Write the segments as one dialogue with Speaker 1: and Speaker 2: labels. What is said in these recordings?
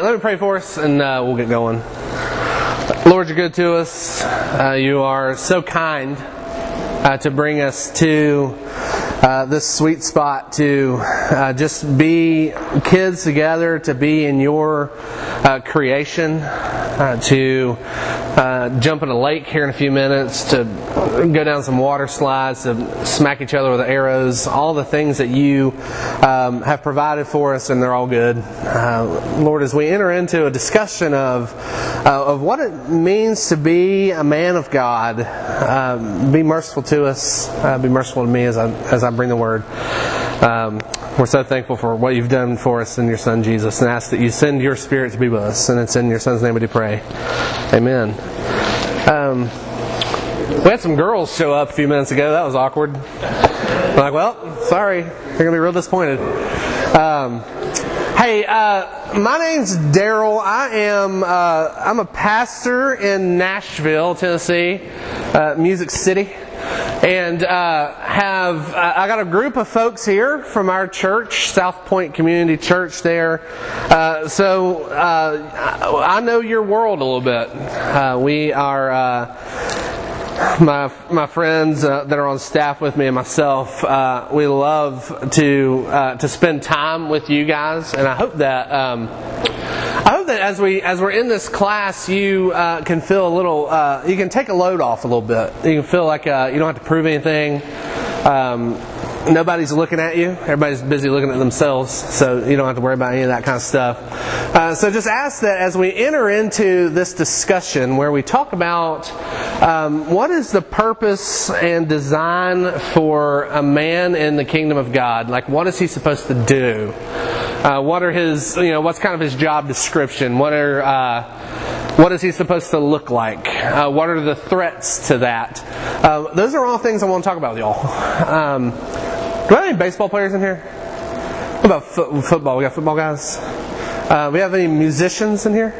Speaker 1: Let me pray for us and uh, we'll get going. Lord, you're good to us. Uh, you are so kind uh, to bring us to uh, this sweet spot to uh, just be kids together, to be in your uh, creation, to uh, jump in a lake here in a few minutes, to go down some water slides, to smack each other with arrows, all the things that you um, have provided for us, and they're all good. Uh, Lord, as we enter into a discussion of of what it means to be a man of God, um, be merciful to us, be merciful to me as I as I bring the word. Um, we're so thankful for what you've done for us in your Son Jesus, and ask that you send your Spirit to be with us. And it's in your Son's name we pray. Amen. Um, we had some girls show up a few minutes ago. That was awkward. I'm like, well, sorry, they're gonna be real disappointed. Um, hey, uh, my name's Daryl. I am uh, I'm a pastor in Nashville, Tennessee, uh, Music City and uh, have uh, I got a group of folks here from our church, South Point Community Church. There, uh, so uh, I know your world a little bit. Uh, we are uh, my my friends that are on staff with me and myself, we love to to spend time with you guys, and I hope that. Um, I hope that as we as we're in this class, you uh, can feel a little. Uh, you can take a load off a little bit. You can feel like uh, you don't have to prove anything. Um, nobody's looking at you. Everybody's busy looking at themselves, so you don't have to worry about any of that kind of stuff. Uh, so just ask that as we enter into this discussion where we talk about um, what is the purpose and design for a man in the kingdom of God, like what is he supposed to do? Uh, what are his, you know, what's kind of his job description? What are uh, what is he supposed to look like? Uh, what are the threats to that? Uh, those are all things I want to talk about with y'all. Um, do we have any baseball players in here? What about fo- football? We got football guys? Uh, we have any musicians in here?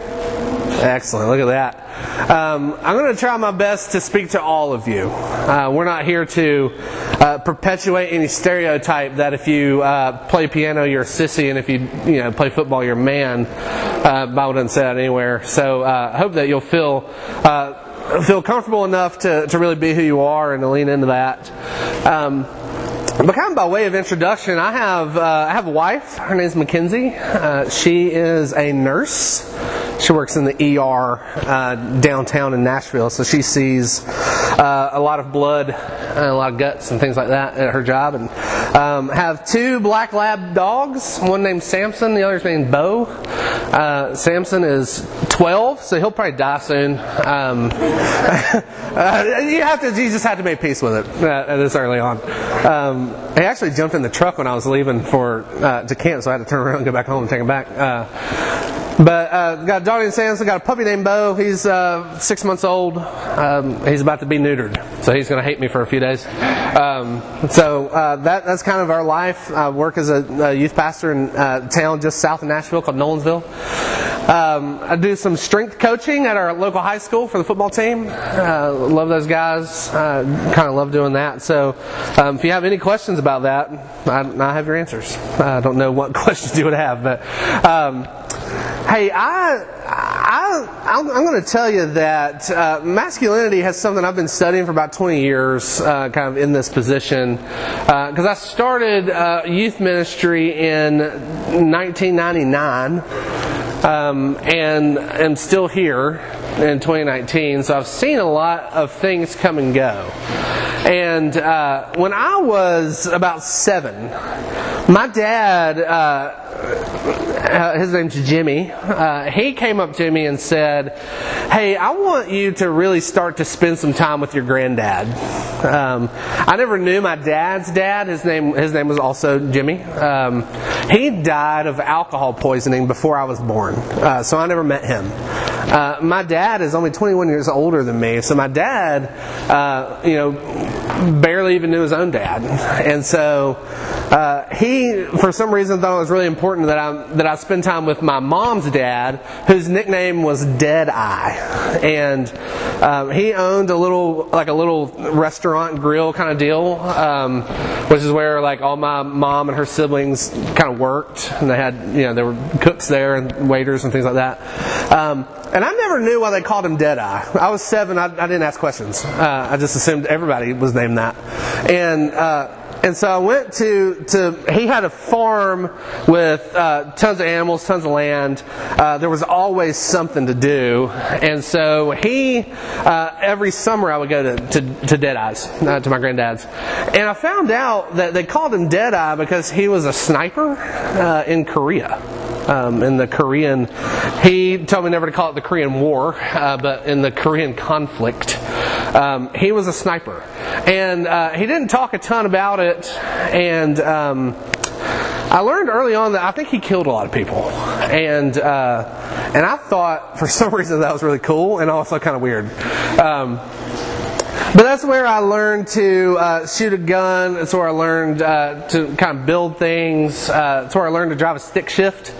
Speaker 1: Excellent. Look at that. Um, I'm going to try my best to speak to all of you. Uh, we're not here to uh, perpetuate any stereotype that if you uh, play piano you're a sissy and if you you know play football you're a man. Uh, Bible doesn't say that anywhere. So uh, I hope that you'll feel uh, feel comfortable enough to, to really be who you are and to lean into that. Um, but kind of by way of introduction, I have uh, I have a wife. Her name's Mackenzie. Uh, she is a nurse. She works in the ER uh, downtown in Nashville, so she sees uh, a lot of blood and a lot of guts and things like that at her job. And um, have two black lab dogs. One named Samson, the other's named Bo. Uh, Samson is 12, so he'll probably die soon. Um, uh, you have to, you just have to make peace with it uh, this early on. Um, he actually jumped in the truck when I was leaving for uh, to camp, so I had to turn around and go back home and take him back. Uh, but uh, got dog named Samson, got a puppy named Bo. He's uh, six months old. Um, he's about to be neutered, so he's going to hate me for a few days. Um, so uh, that, that's kind of our life. I work as a, a youth pastor in a town just south of Nashville called Nolensville. Um, I do some strength coaching at our local high school for the football team. Uh, love those guys. Uh, kind of love doing that. So um, if you have any questions about that, I, I have your answers. I don't know what questions you would have, but. Hey, I, I, I'm going to tell you that uh, masculinity has something I've been studying for about 20 years, uh, kind of in this position. Because uh, I started uh, youth ministry in 1999 um, and am still here in 2019. So I've seen a lot of things come and go. And uh, when I was about seven, my dad, uh, his name's Jimmy, uh, he came up to me and said, Hey, I want you to really start to spend some time with your granddad. Um, I never knew my dad's dad. His name, his name was also Jimmy. Um, he died of alcohol poisoning before I was born, uh, so I never met him. Uh, my dad is only 21 years older than me, so my dad, uh, you know, barely even knew his own dad. And so uh, he, for some reason, thought it was really important that I that I spend time with my mom's dad, whose nickname was Dead Eye, and um, he owned a little like a little restaurant grill kind of deal, um, which is where like all my mom and her siblings kind of worked, and they had you know there were cooks there and waiters and things like that. Um, and I never knew why they called him Deadeye. I was seven. I, I didn't ask questions. Uh, I just assumed everybody was named that. And uh, and so I went to to. He had a farm with uh, tons of animals, tons of land. Uh, there was always something to do, and so he uh, every summer I would go to to, to Deadeye's uh, to my granddad's, and I found out that they called him Deadeye because he was a sniper uh, in Korea um, in the Korean. He told me never to call it the Korean War, uh, but in the Korean conflict, um, he was a sniper, and he didn't talk a ton about it. And um, I learned early on that I think he killed a lot of people, and uh, and I thought for some reason that was really cool and also kind of weird. Um, but that's where I learned to uh, shoot a gun. That's where I learned uh, to kind of build things. Uh, that's where I learned to drive a stick shift.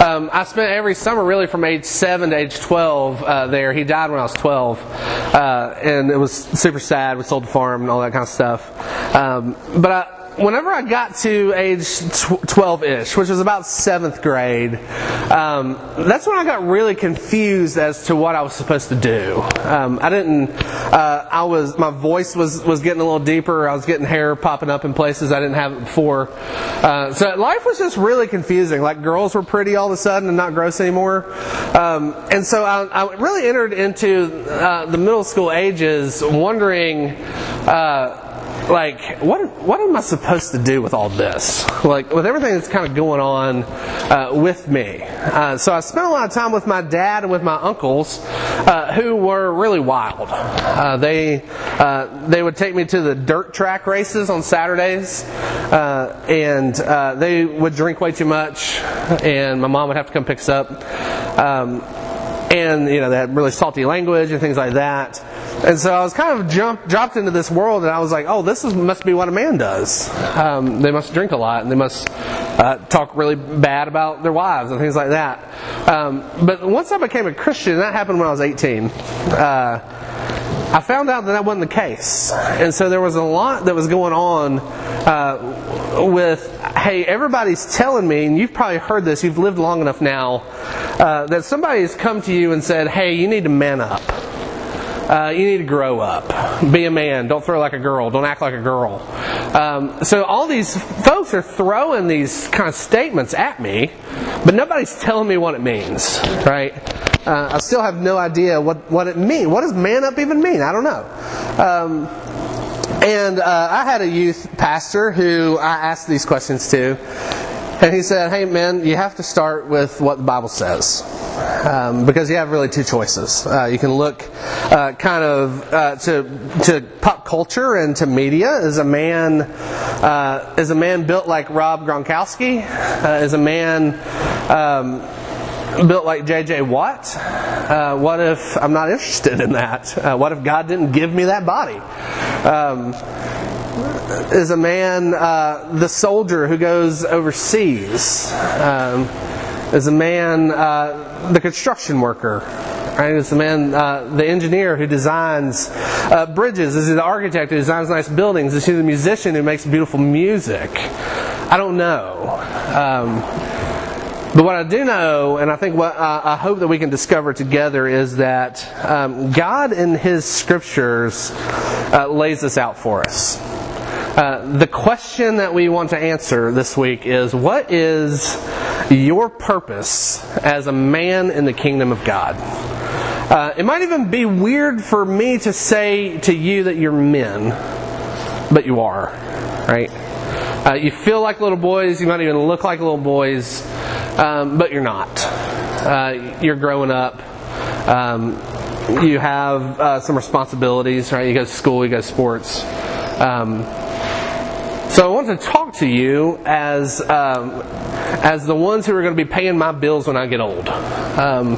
Speaker 1: Um, I spent every summer, really, from age seven to age twelve uh, there. He died when I was twelve, uh, and it was super sad. We sold the farm and all that kind of stuff. Um, but I, whenever I got to age 12 ish, which was about seventh grade, um, that's when I got really confused as to what I was supposed to do. Um, I didn't, uh, I was, my voice was, was getting a little deeper. I was getting hair popping up in places I didn't have it before. Uh, so life was just really confusing. Like girls were pretty all of a sudden and not gross anymore. Um, and so I, I, really entered into uh, the middle school ages wondering, uh, like what what am I supposed to do with all this? Like with everything that's kind of going on uh, with me. Uh, so I spent a lot of time with my dad and with my uncles, uh, who were really wild. Uh, they uh, they would take me to the dirt track races on Saturdays, uh, and they would drink way too much, and my mom would have to come pick us up. Um, and you know they had really salty language and things like that. And so I was kind of jumped, dropped into this world, and I was like, "Oh, this is, must be what a man does. Um, they must drink a lot, and they must uh, talk really bad about their wives and things like that." Um, but once I became a Christian, that happened when I was 18. Uh, I found out that that wasn't the case, and so there was a lot that was going on uh, with. Hey, everybody's telling me, and you've probably heard this. You've lived long enough now uh, that somebody has come to you and said, "Hey, you need to man up." Uh, you need to grow up. Be a man. Don't throw like a girl. Don't act like a girl. Um, so all these folks are throwing these kind of statements at me, but nobody's telling me what it means, right? Uh, I still have no idea what, what it means. What does man up even mean? I don't know. Um, and uh, I had a youth pastor who I asked these questions to, and he said, Hey, man, you have to start with what the Bible says um, because you have really two choices. Uh, you can look uh, kind of uh, to to pop culture and to media. Is a man uh, is a man built like Rob Gronkowski? Uh, is a man um, built like J.J. Watt? Uh, what if I'm not interested in that? what if God didn't give me that body? Um, is a man the soldier who goes overseas? Um, is a man, uh, the construction worker. Right? It's the man, uh, the engineer who designs uh, bridges. Is he the architect who designs nice buildings? Is he the musician who makes beautiful music? I don't know. Um, but what I do know, and I think what uh, I hope that we can discover together, is that um, God in His Scriptures uh, lays this out for us. Uh, the question that we want to answer this week is what is your purpose as a man in the kingdom of God? Uh, it might even be weird for me to say to you that you're men, but you are, right? Uh, you feel like little boys, you might even look like little boys, um, but you're not. Uh, you're growing up. Um, you have uh, some responsibilities, right? You go to school, you go to sports. Um, so I want to talk to you as um, as the ones who are going to be paying my bills when I get old? Um,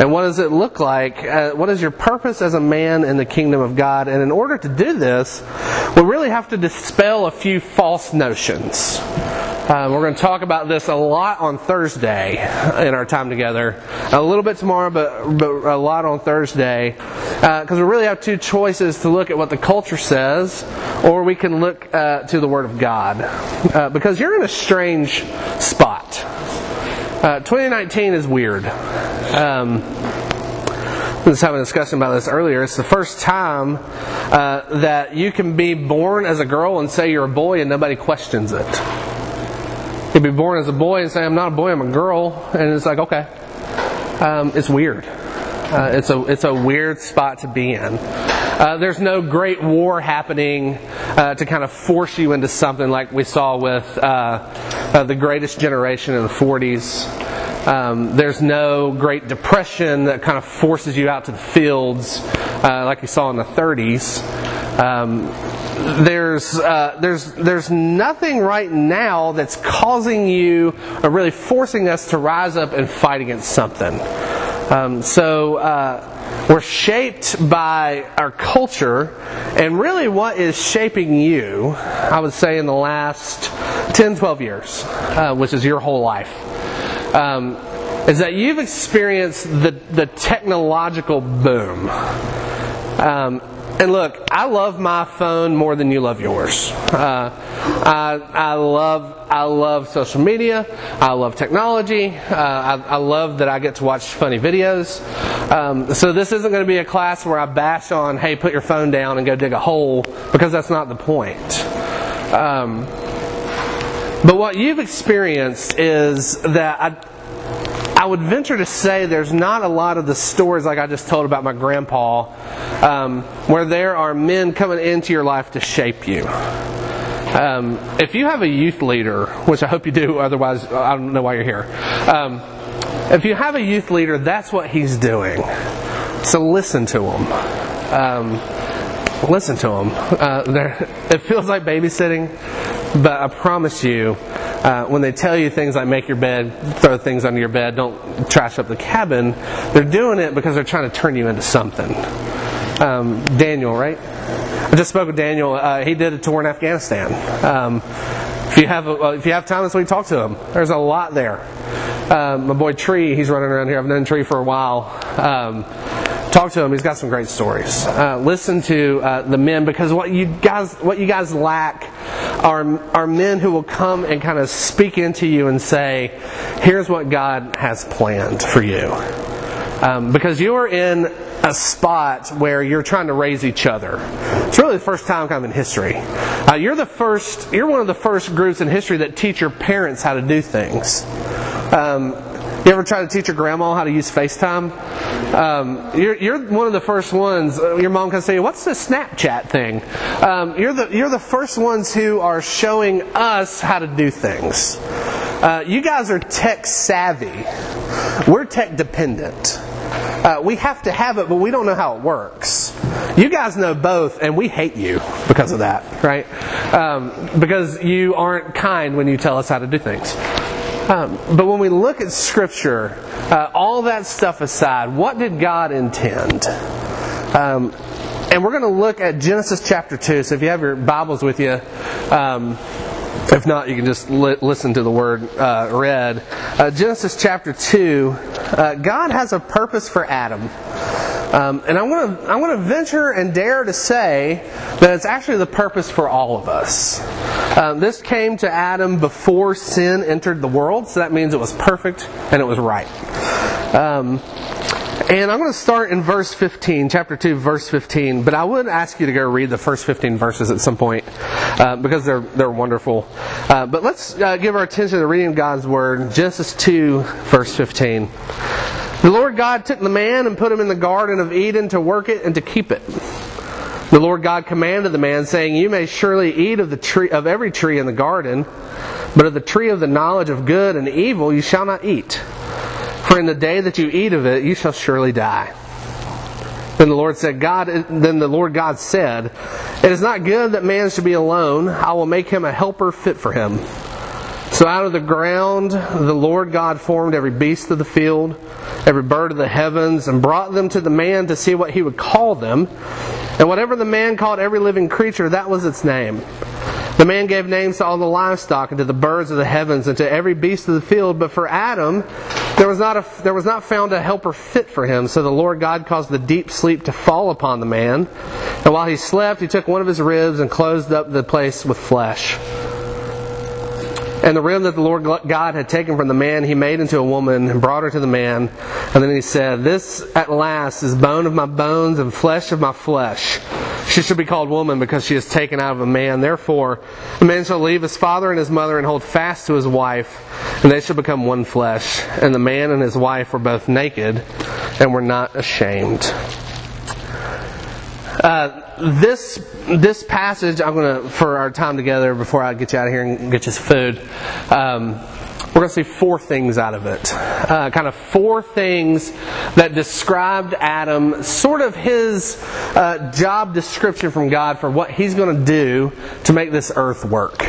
Speaker 1: and what does it look like? Uh, what is your purpose as a man in the kingdom of God? And in order to do this, we really have to dispel a few false notions. Uh, we're going to talk about this a lot on Thursday in our time together. A little bit tomorrow, but, but a lot on Thursday. Because uh, we really have two choices to look at what the culture says, or we can look uh, to the Word of God. Uh, because you're in a strange spot. Uh, 2019 is weird. Um, I was having a discussion about this earlier. It's the first time uh, that you can be born as a girl and say you're a boy and nobody questions it. You'd be born as a boy and say, I'm not a boy, I'm a girl. And it's like, okay. Um, it's weird. Uh, it's, a, it's a weird spot to be in. Uh, there's no great war happening uh, to kind of force you into something like we saw with uh, uh, the greatest generation in the 40s. Um, there's no Great Depression that kind of forces you out to the fields uh, like you saw in the 30s. Um, there's uh, there's there's nothing right now that's causing you or really forcing us to rise up and fight against something. Um, so uh, we're shaped by our culture, and really what is shaping you, I would say, in the last 10, 12 years, uh, which is your whole life. Um, is that you've experienced the, the technological boom. Um, and look, I love my phone more than you love yours. Uh, I, I love I love social media. I love technology. Uh, I, I, love that I get to watch funny videos. Um, so this isn't going to be a class where I bash on, hey, put your phone down and go dig a hole, because that's not the point. Um, but what you've experienced is that I, I would venture to say there's not a lot of the stories like I just told about my grandpa, um, where there are men coming into your life to shape you. Um, if you have a youth leader, which I hope you do, otherwise I don't know why you're here. Um, if you have a youth leader, that's what he's doing. So listen to him. Um, listen to him. Uh, it feels like babysitting, but I promise you, uh, when they tell you things like make your bed, throw things under your bed, don't trash up the cabin, they're doing it because they're trying to turn you into something. Um, Daniel, right? I just spoke with Daniel. Uh, he did a tour in Afghanistan. Um, if you have uh, if you have time this week, talk to him. There's a lot there. Um, my boy Tree, he's running around here. I've known Tree for a while. Talk to him. He's got some great stories. Uh, listen to uh, the men because what you guys what you guys lack are are men who will come and kind of speak into you and say, "Here's what God has planned for you," um, because you are in a spot where you're trying to raise each other. It's really the first time kind of in history. Uh, you're the first. You're one of the first groups in history that teach your parents how to do things. Um, you ever try to teach your grandma how to use FaceTime? Um, you're, you're, one of the first ones. Uh, your mom can say, "What's this Snapchat thing?" Um, you're the you're the first ones who are showing us how to do things. Uh, you guys are tech savvy. We're tech dependent. Uh, we have to have it, but we don't know how it works. You guys know both, and we hate you because of that, right? Um, because you aren't kind when you tell us how to do things. Um, but when we look at Scripture, uh, all that stuff aside, what did God intend? Um, and we're going to look at Genesis chapter 2. So if you have your Bibles with you, um, if not, you can just li- listen to the word uh, read. Uh, Genesis chapter 2, uh, God has a purpose for Adam. Um, and I want to I want to venture and dare to say that it's actually the purpose for all of us. Um, this came to Adam before sin entered the world, so that means it was perfect and it was right. Um, and I'm going to start in verse 15, chapter 2, verse 15. But I would ask you to go read the first 15 verses at some point uh, because they're, they're wonderful. Uh, but let's uh, give our attention to reading God's Word. Genesis 2, verse 15. The Lord God took the man and put him in the Garden of Eden to work it and to keep it. The Lord God commanded the man, saying, You may surely eat of the tree of every tree in the garden, but of the tree of the knowledge of good and evil you shall not eat. For in the day that you eat of it, you shall surely die. Then the Lord said, God, then the Lord God said, It is not good that man should be alone. I will make him a helper fit for him. So out of the ground the Lord God formed every beast of the field, every bird of the heavens, and brought them to the man to see what he would call them. And whatever the man called every living creature, that was its name. The man gave names to all the livestock and to the birds of the heavens and to every beast of the field. But for Adam, there was not a, there was not found a helper fit for him. So the Lord God caused the deep sleep to fall upon the man. And while he slept, he took one of his ribs and closed up the place with flesh. And the rib that the Lord God had taken from the man, he made into a woman and brought her to the man. And then he said, This at last is bone of my bones and flesh of my flesh. She shall be called woman because she is taken out of a man. Therefore, a man shall leave his father and his mother and hold fast to his wife, and they shall become one flesh. And the man and his wife were both naked and were not ashamed. Uh, this this passage, I'm gonna for our time together before I get you out of here and get you some food. Um, we're going to see four things out of it. Uh, kind of four things that described Adam, sort of his uh, job description from God for what he's going to do to make this earth work.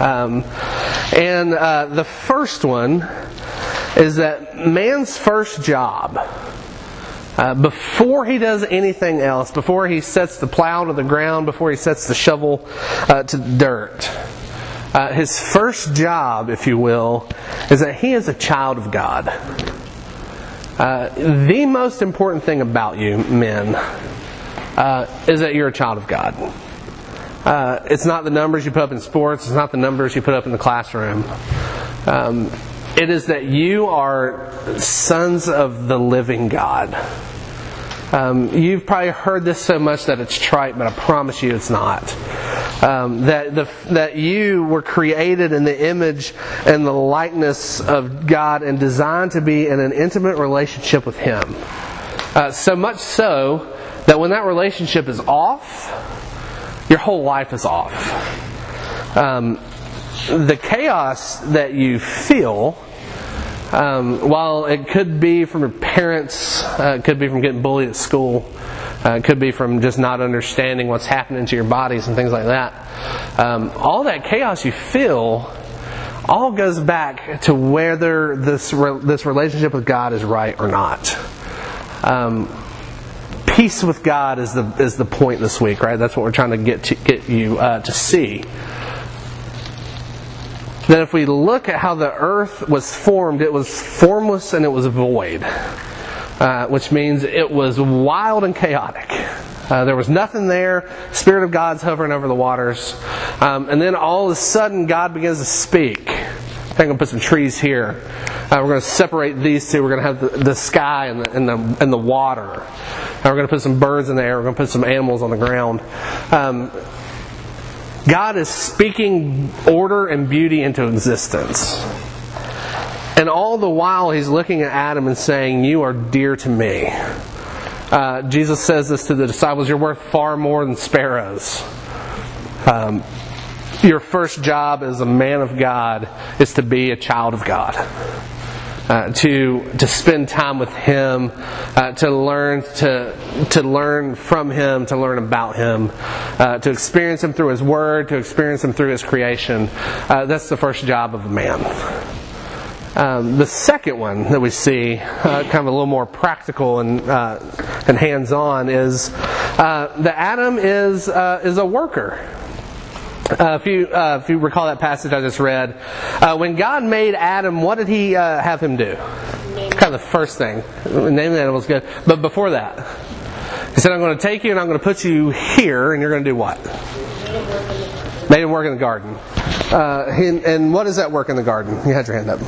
Speaker 1: Um, and uh, the first one is that man's first job uh, before he does anything else, before he sets the plow to the ground, before he sets the shovel uh, to dirt, uh, his first job, if you will, is that he is a child of God. Uh, the most important thing about you, men, uh, is that you're a child of God. It's not the numbers you put up in sports, it's not the numbers you put up in the classroom. Um, it is that you are sons of the living God. Um, you've probably heard this so much that it's trite, but I promise you it's not. Um, that the, that you were created in the image and the likeness of God and designed to be in an intimate relationship with Him. Uh, so much so that when that relationship is off, your whole life is off. Um, the chaos that you feel um, while it could be from your parents, uh, it could be from getting bullied at school, uh, it could be from just not understanding what's happening to your bodies and things like that. Um, all that chaos you feel all goes back to whether this re- this relationship with God is right or not. Um, peace with God is the is the point this week, right? That's what we're trying to get to get you uh, to see that if we look at how the earth was formed, it was formless and it was void, uh, which means it was wild and chaotic. Uh, there was nothing there. Spirit of God's hovering over the waters. Um, and then all of a sudden, God begins to speak. I'm going to put some trees here. Uh, we're going to separate these two. We're going to have the, the sky and the, and, the, and the water. And we're going to put some birds in the air. We're going to put some animals on the ground. Um, God is speaking order and beauty into existence. And all the while, he's looking at Adam and saying, You are dear to me. Uh, Jesus says this to the disciples You're worth far more than sparrows. Um, your first job as a man of God is to be a child of God uh, to to spend time with Him, uh, to learn to to learn from Him, to learn about Him, uh, to experience Him through His Word, to experience Him through His creation. Uh, that's the first job of a man. Um, the second one that we see, uh, kind of a little more practical and uh, and hands-on, is that Adam is is a worker. Uh, if you uh, if you recall that passage I just read, uh, when God made Adam, what did He uh, have him do? Kind of the first thing. Naming the animal is good, but before that, He said, "I'm going to take you and I'm going to put you here, and you're going to do what?" Made him work in the garden. Uh, and, and, what is that work in the garden? You had your hand up.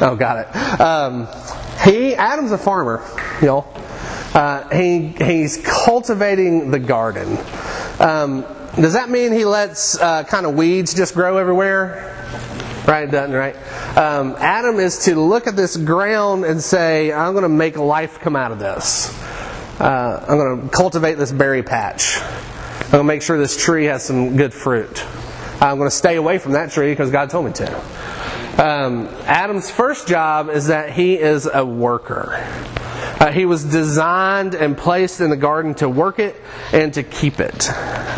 Speaker 1: Oh, got it. Um, he Adam's a farmer, y'all. Uh, he, he's cultivating the garden. Um, does that mean he lets uh, kind of weeds just grow everywhere? Right, doesn't right? Um, Adam is to look at this ground and say, I'm going to make life come out of this. Uh, I'm going to cultivate this berry patch. I'm going to make sure this tree has some good fruit. I'm going to stay away from that tree because God told me to. Um, Adam's first job is that he is a worker. Uh, he was designed and placed in the garden to work it and to keep it.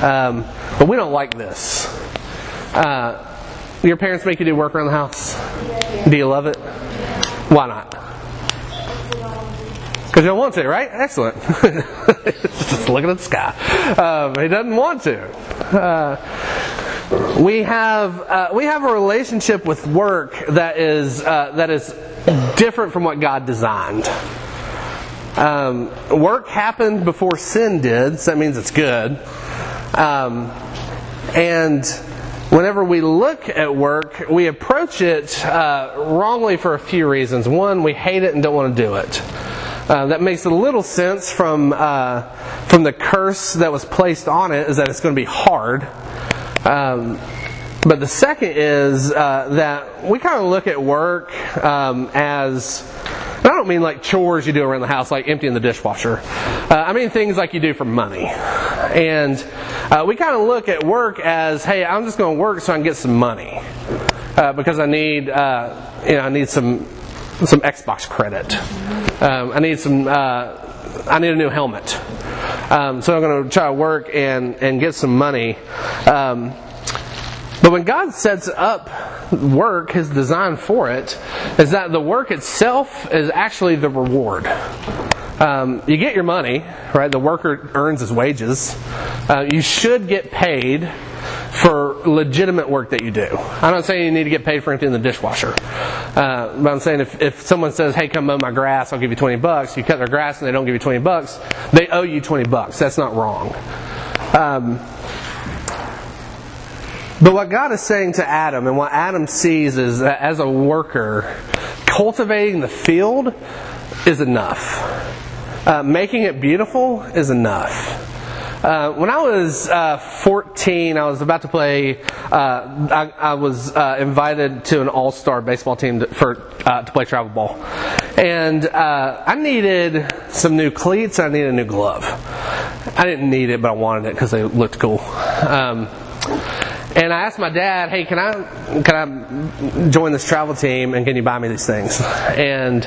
Speaker 1: Um, but we don't like this. Uh, your parents make you do work around the house? Do you love it? Why not? Because you don't want to, right? Excellent. Just looking at the sky. Um, he doesn't want to. Uh, we have uh, we have a relationship with work that is uh, that is different from what God designed. Um, work happened before sin did, so that means it's good. Um, and whenever we look at work, we approach it uh, wrongly for a few reasons. One, we hate it and don't want to do it. Uh, that makes a little sense from uh, from the curse that was placed on it is that it's going to be hard. Um, but the second is uh, that we kind of look at work um, as I don't mean like chores you do around the house, like emptying the dishwasher. Uh, I mean things like you do for money. And uh, we kind of look at work as, hey, I'm just going to work so I can get some money uh, because I need, uh, you know, I need some some Xbox credit. Um, I need some. Uh, I need a new helmet. Um, so I'm going to try to work and and get some money. Um, but when God sets up work, His design for it is that the work itself is actually the reward. Um, you get your money, right? The worker earns his wages. Uh, you should get paid for legitimate work that you do. I'm not saying you need to get paid for emptying the dishwasher. Uh, but I'm saying if, if someone says, hey, come mow my grass, I'll give you 20 bucks, you cut their grass and they don't give you 20 bucks, they owe you 20 bucks. That's not wrong. Um, but what God is saying to Adam, and what Adam sees is that as a worker, cultivating the field is enough. Uh, making it beautiful is enough. Uh, when I was uh, 14, I was about to play. Uh, I, I, was uh, invited to an all-star baseball team to, for uh, to play travel ball, and I needed some new cleats. I needed a new glove. I didn't need it, but I wanted it because they looked cool. Um, and I asked my dad, "Hey, can I can I join this travel team and can you buy me these things?" And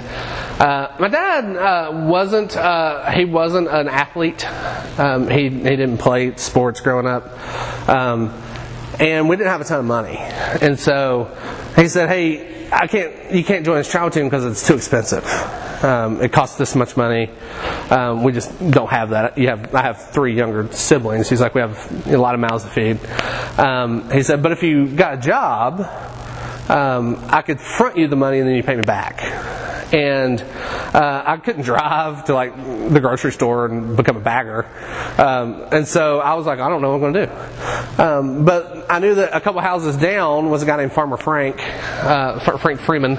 Speaker 1: uh, my dad uh, wasn't uh, he wasn't an athlete. Um, he he didn't play sports growing up, um, and we didn't have a ton of money. And so he said, "Hey, I can't you can't join this travel team because it's too expensive." Um, it costs this much money. Um, we just don't have that. You have, I have three younger siblings. He's like, we have a lot of mouths to feed. Um, he said, but if you got a job, um, I could front you the money and then you pay me back. And uh, I couldn't drive to like the grocery store and become a bagger, um, and so I was like, I don't know what I'm going to do. Um, but I knew that a couple houses down was a guy named Farmer Frank, uh, Frank Freeman.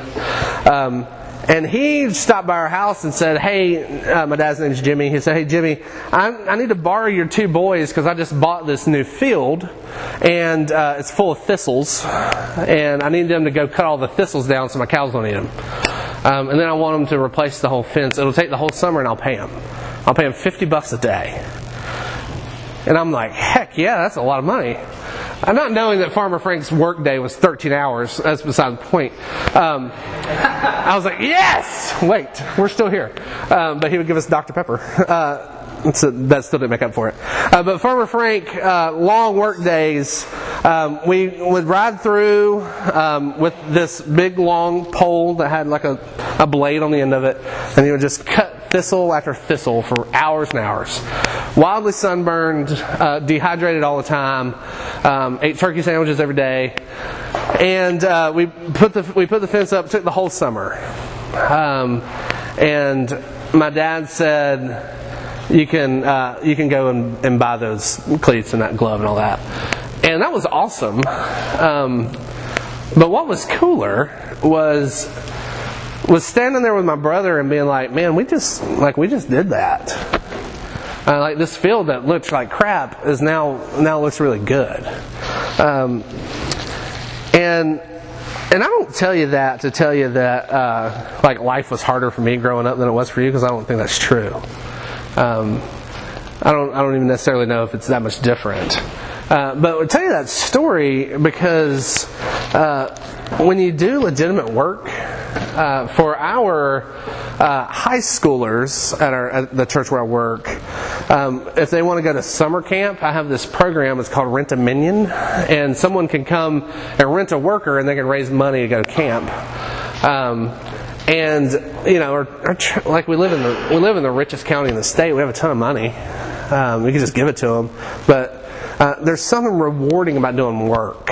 Speaker 1: Um, and he stopped by our house and said, Hey, uh, my dad's name's Jimmy. He said, Hey, Jimmy, I, I need to borrow your two boys because I just bought this new field and uh, it's full of thistles. And I need them to go cut all the thistles down so my cows don't eat them. Um, and then I want them to replace the whole fence. It'll take the whole summer and I'll pay them. I'll pay them 50 bucks a day. And I'm like, heck yeah, that's a lot of money. I'm not knowing that Farmer Frank's workday was 13 hours. That's beside the point. Um, I was like, yes! Wait, we're still here. Um, but he would give us Dr. Pepper. Uh, so that still didn't make up for it. Uh, but Farmer Frank, uh, long work days, um, we would ride through um, with this big long pole that had like a, a blade on the end of it, and he would just cut thistle after thistle for hours and hours. Wildly sunburned, uh, dehydrated all the time, um, ate turkey sandwiches every day, and uh, we put the we put the fence up. Took the whole summer, um, and my dad said. You can uh, you can go and, and buy those cleats and that glove and all that, and that was awesome. Um, but what was cooler was was standing there with my brother and being like, man, we just like we just did that. Uh, like this field that looks like crap is now now looks really good. Um, and and I don't tell you that to tell you that uh, like life was harder for me growing up than it was for you because I don't think that's true. Um, I don't I don't even necessarily know if it's that much different. Uh, but I'll tell you that story because uh, when you do legitimate work, uh, for our uh, high schoolers at, our, at the church where I work, um, if they want to go to summer camp, I have this program. It's called Rent a Minion, and someone can come and rent a worker, and they can raise money to go to camp. Um, and you know, our, like we live in the we live in the richest county in the state. We have a ton of money. Um, we can just give it to them, but uh, there's something rewarding about doing work.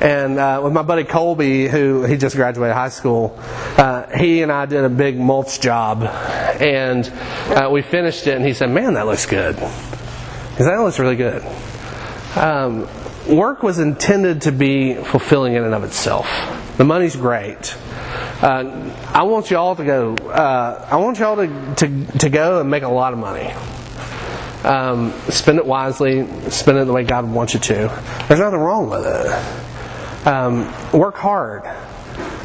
Speaker 1: And uh, with my buddy Colby, who he just graduated high school, uh, he and I did a big mulch job, and uh, we finished it. And he said, "Man, that looks good." Said, "That looks really good." Um, work was intended to be fulfilling in and of itself. The money's great. Uh, I want you all to go. Uh, I want you all to, to, to go and make a lot of money. Um, spend it wisely. Spend it the way God wants you to. There's nothing wrong with it. Um, work hard,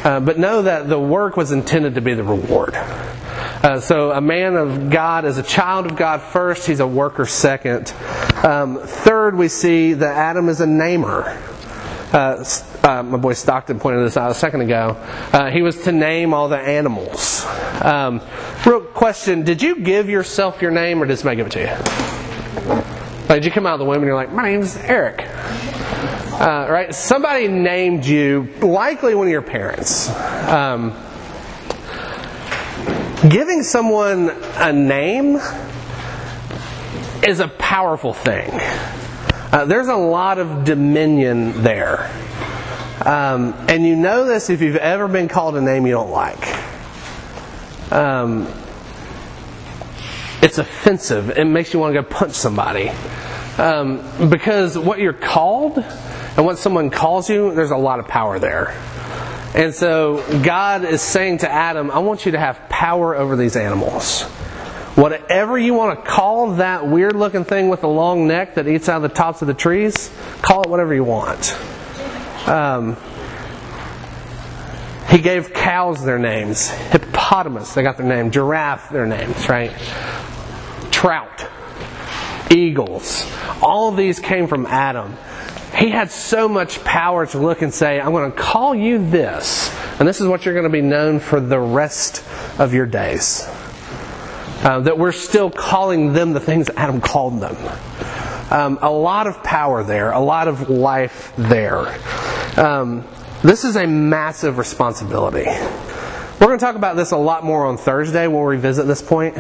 Speaker 1: uh, but know that the work was intended to be the reward. Uh, so, a man of God is a child of God first, he's a worker second. Um, third, we see that Adam is a namer. Uh, uh, my boy Stockton pointed this out a second ago. Uh, he was to name all the animals. Um, real question Did you give yourself your name or did somebody give it to you? Like, did you come out of the womb and you're like, My name's Eric? Uh, right? Somebody named you, likely one of your parents. Um, giving someone a name is a powerful thing. Uh, there's a lot of dominion there. Um, and you know this if you've ever been called a name you don't like. Um, it's offensive. It makes you want to go punch somebody. Um, because what you're called and what someone calls you, there's a lot of power there. And so God is saying to Adam, I want you to have power over these animals. Whatever you want to call that weird looking thing with a long neck that eats out of the tops of the trees, call it whatever you want. Um, he gave cows their names. Hippopotamus, they got their name. Giraffe, their names, right? Trout, eagles. All of these came from Adam he had so much power to look and say, I'm going to call you this, and this is what you're going to be known for the rest of your days. Uh, that we're still calling them the things Adam called them. Um, a lot of power there, a lot of life there. Um, this is a massive responsibility. We're going to talk about this a lot more on Thursday. We'll revisit this point.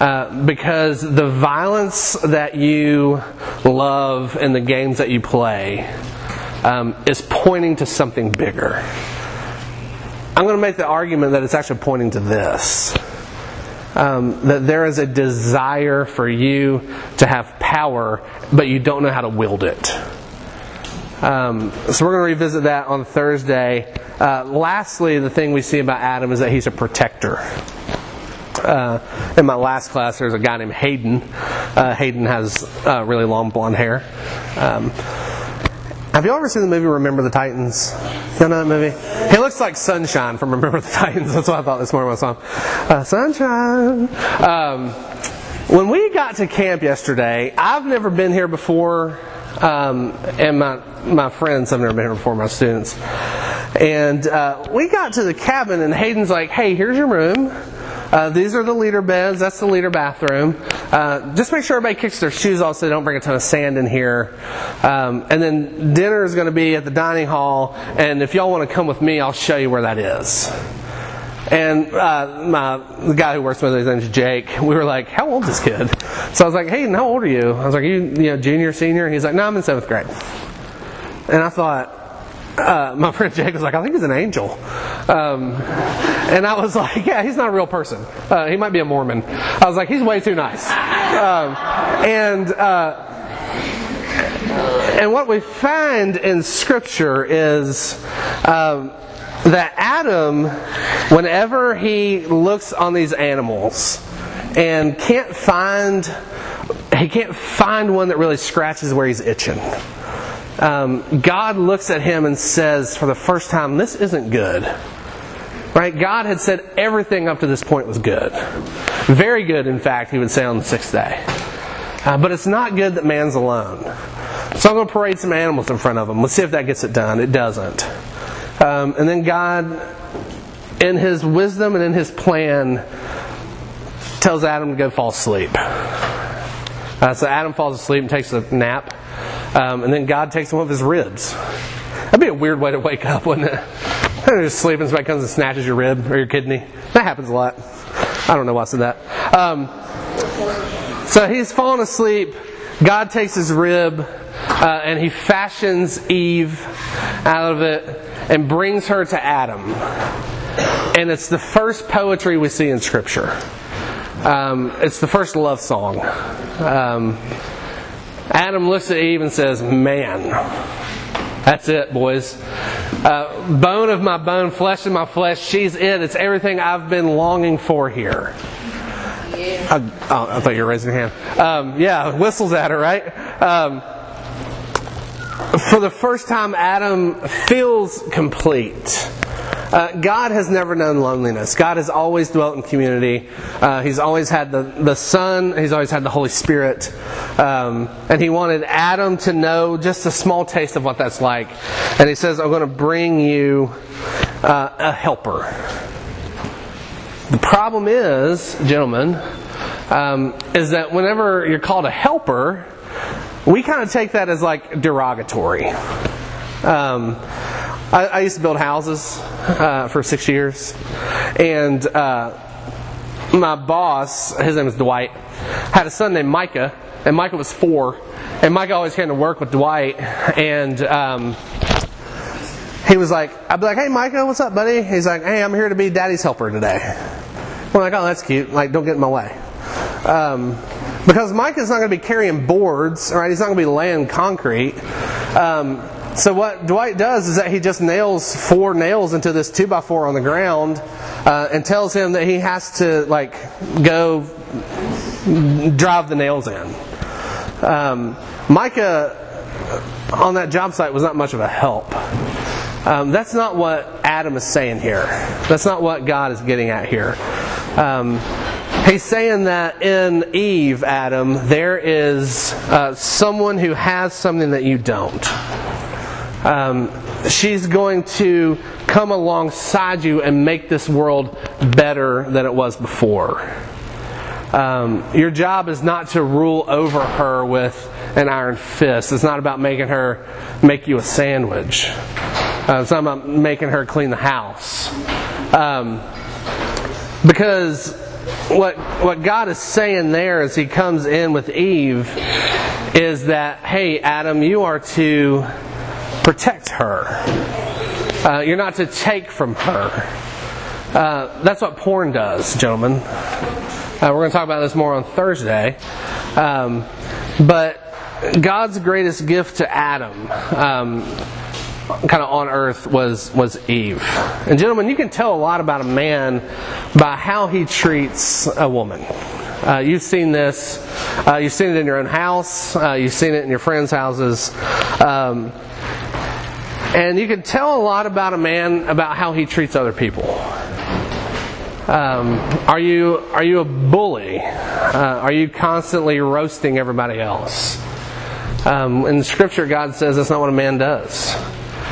Speaker 1: Uh, because the violence that you love and the games that you play um, is pointing to something bigger. I'm going to make the argument that it's actually pointing to this. Um, that there is a desire for you to have power, but you don't know how to wield it. Um, so we're going to revisit that on Thursday. Uh, lastly, the thing we see about Adam is that he's a protector. Uh, in my last class, there's a guy named Hayden. Uh, Hayden has uh, really long blonde hair. Um, have you ever seen the movie Remember the Titans? You know that movie? He looks like Sunshine from Remember the Titans. That's what I thought this morning when I saw him. Uh, sunshine. Um, when we got to camp yesterday, I've never been here before, um, and my my friends have never been here before, my students. And uh, we got to the cabin, and Hayden's like, "Hey, here's your room." Uh, these are the leader beds. That's the leader bathroom. Uh, just make sure everybody kicks their shoes off so they don't bring a ton of sand in here. Um, and then dinner is going to be at the dining hall. And if y'all want to come with me, I'll show you where that is. And uh, my, the guy who works with me, his name's Jake. We were like, "How old is this kid?" So I was like, "Hey, how old are you?" I was like, "You, you know, junior, senior?" He's like, "No, I'm in seventh grade." And I thought, uh, my friend Jake was like, I think he's an angel. Um, and I was like, yeah, he's not a real person. Uh, he might be a Mormon. I was like, he's way too nice. Um, and, uh, and what we find in Scripture is um, that Adam, whenever he looks on these animals and can't find, he can't find one that really scratches where he's itching um, God looks at him and says, for the first time, this isn't good. Right? God had said everything up to this point was good. Very good, in fact, he would say on the sixth day. Uh, but it's not good that man's alone. So I'm going to parade some animals in front of him. Let's see if that gets it done. It doesn't. Um, and then God in his wisdom and in his plan, tells Adam to go fall asleep. Uh, so Adam falls asleep and takes a nap, um, and then God takes one of his ribs. That'd be a weird way to wake up, wouldn't it? You're just sleeping, somebody comes and snatches your rib or your kidney. That happens a lot. I don't know why I said that. Um, so he's fallen asleep. God takes his rib uh, and he fashions Eve out of it and brings her to Adam. And it's the first poetry we see in Scripture. Um, it's the first love song. Um, Adam looks at Eve and says, Man, that's it, boys. Uh, bone of my bone, flesh of my flesh, she's it. It's everything I've been longing for here. I, oh, I thought you were raising your hand. Um, yeah, whistles at her, right? Um, for the first time, Adam feels complete. Uh, God has never known loneliness. God has always dwelt in community. Uh, he's always had the, the Son, He's always had the Holy Spirit. Um, and He wanted Adam to know just a small taste of what that's like. And He says, I'm going to bring you uh, a helper. The problem is, gentlemen, um, is that whenever you're called a helper, we kind of take that as like derogatory. Um, I, I, used to build houses uh, for six years, and uh, my boss, his name is Dwight, had a son named Micah, and Micah was four, and Micah always came to work with Dwight, and um, he was like, I'd be like, "Hey, Micah, what's up, buddy?" He's like, "Hey, I'm here to be Daddy's helper today." I'm like, "Oh, that's cute. Like, don't get in my way." Um, because Micah's not going to be carrying boards, right? He's not going to be laying concrete. Um, so what Dwight does is that he just nails four nails into this two by four on the ground, uh, and tells him that he has to like go drive the nails in. Um, Micah on that job site was not much of a help. Um, that's not what Adam is saying here. That's not what God is getting at here. Um, He's saying that in Eve, Adam, there is uh, someone who has something that you don't. Um, she's going to come alongside you and make this world better than it was before. Um, your job is not to rule over her with an iron fist. It's not about making her make you a sandwich. Uh, it's not about making her clean the house. Um, because what what God is saying there as He comes in with Eve is that hey, Adam, you are to protect her. Uh, you're not to take from her. Uh, that's what porn does, gentlemen. Uh, we're going to talk about this more on Thursday. Um, but God's greatest gift to Adam um, kind of on earth was was Eve. And gentlemen, you can tell a lot about a man by how he treats a woman. Uh, you've seen this. Uh, you've seen it in your own house. Uh, you've seen it in your friends' houses. Um, and you can tell a lot about a man about how he treats other people. Um, are you are you a bully? Uh, are you constantly roasting everybody else? Um, in Scripture, God says that's not what a man does.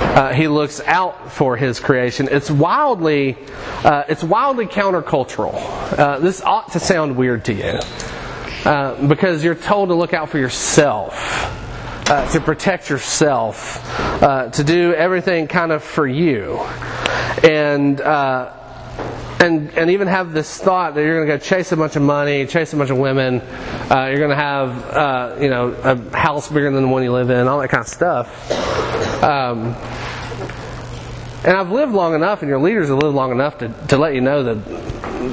Speaker 1: Uh, he looks out for his creation. It's wildly, uh, it's wildly countercultural. Uh, this ought to sound weird to you uh, because you're told to look out for yourself, uh, to protect yourself, uh, to do everything kind of for you, and and and even have this thought that you're going to go chase a bunch of money, chase a bunch of women, uh, you're going to have uh, you know a house bigger than the one you live in, all that kind of stuff. Um, and I've lived long enough, and your leaders have lived long enough to, to let you know that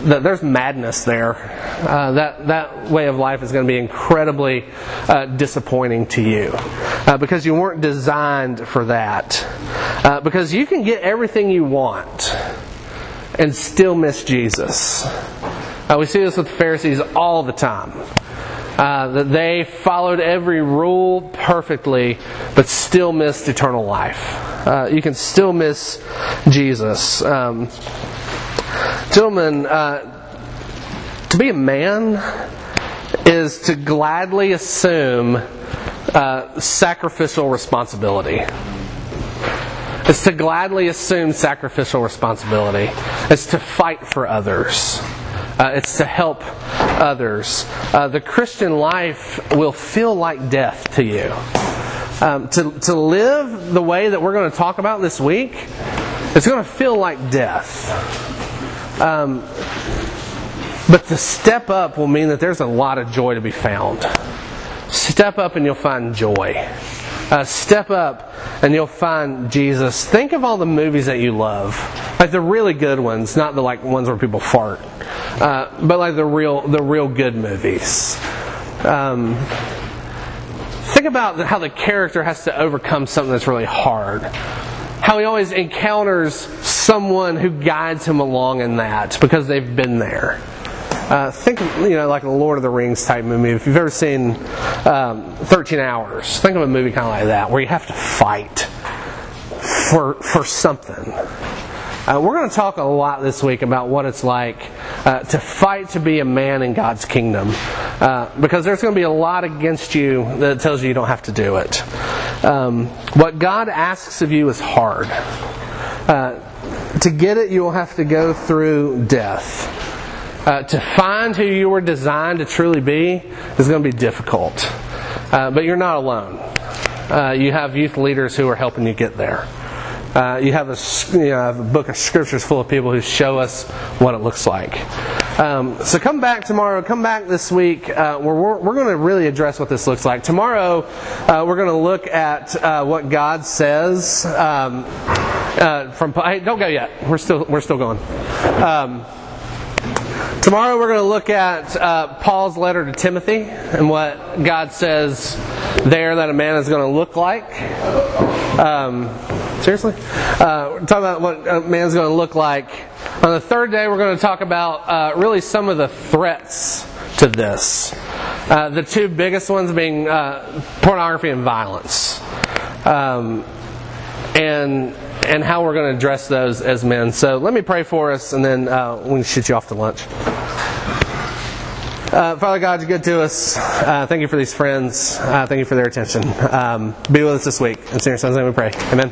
Speaker 1: that there's madness there. Uh, that that way of life is going to be incredibly uh, disappointing to you uh, because you weren't designed for that. Uh, because you can get everything you want and still miss Jesus. Uh, we see this with the Pharisees all the time. Uh, that they followed every rule perfectly, but still missed eternal life. You can still miss Jesus. Um, gentlemen, uh, to be a man is to gladly assume uh, sacrificial responsibility. It's to gladly assume sacrificial responsibility. It's to fight for others. Uh, it's to help others. Uh, the Christian life will feel like death to you. Um, to, to live the way that we're going to talk about this week, it's going to feel like death. Um, but to step up will mean that there's a lot of joy to be found. Step up and you'll find joy. Uh, step up and you'll find Jesus. Think of all the movies that you love, like the really good ones, not the like ones where people fart, uh, but like the real the real good movies. Um, think about how the character has to overcome something that's really hard. How he always encounters someone who guides him along in that because they've been there. Uh, think, you know, like a Lord of the Rings type movie. If you've ever seen um, 13 Hours, think of a movie kind of like that, where you have to fight for for something. Uh, we're going to talk a lot this week about what it's like uh, to fight to be a man in God's kingdom, uh, because there's going to be a lot against you that tells you you don't have to do it. Um, what God asks of you is hard. Uh, to get it, you will have to go through death. Uh, to find who you were designed to truly be is going to be difficult. Uh, but you're not alone. Uh, you have youth leaders who are helping you get there. Uh, you have a, you a, book of scriptures full of people who show us what it looks like. Um, so come back tomorrow. Come back this week. Uh, we're, we're going to really address what this looks like. Tomorrow, uh, we're going to look at uh, what God says. Um, uh, from hey, don't go yet. We're still we're still going. Um, Tomorrow we're going to look at uh, Paul's letter to Timothy and what God says there that a man is going to look like. Um, seriously? Uh, we're talking about what a man's going to look like. On the third day, we're going to talk about uh, really some of the threats to this. Uh, the two biggest ones being uh, pornography and violence. Um, and and how we're going to address those as men. So let me pray for us, and then uh, we can shoot you off to lunch. Uh, Father God, you're good to us. Uh, thank you for these friends. Uh, thank you for their attention. Um, be with us this week. In your son's name we pray. Amen.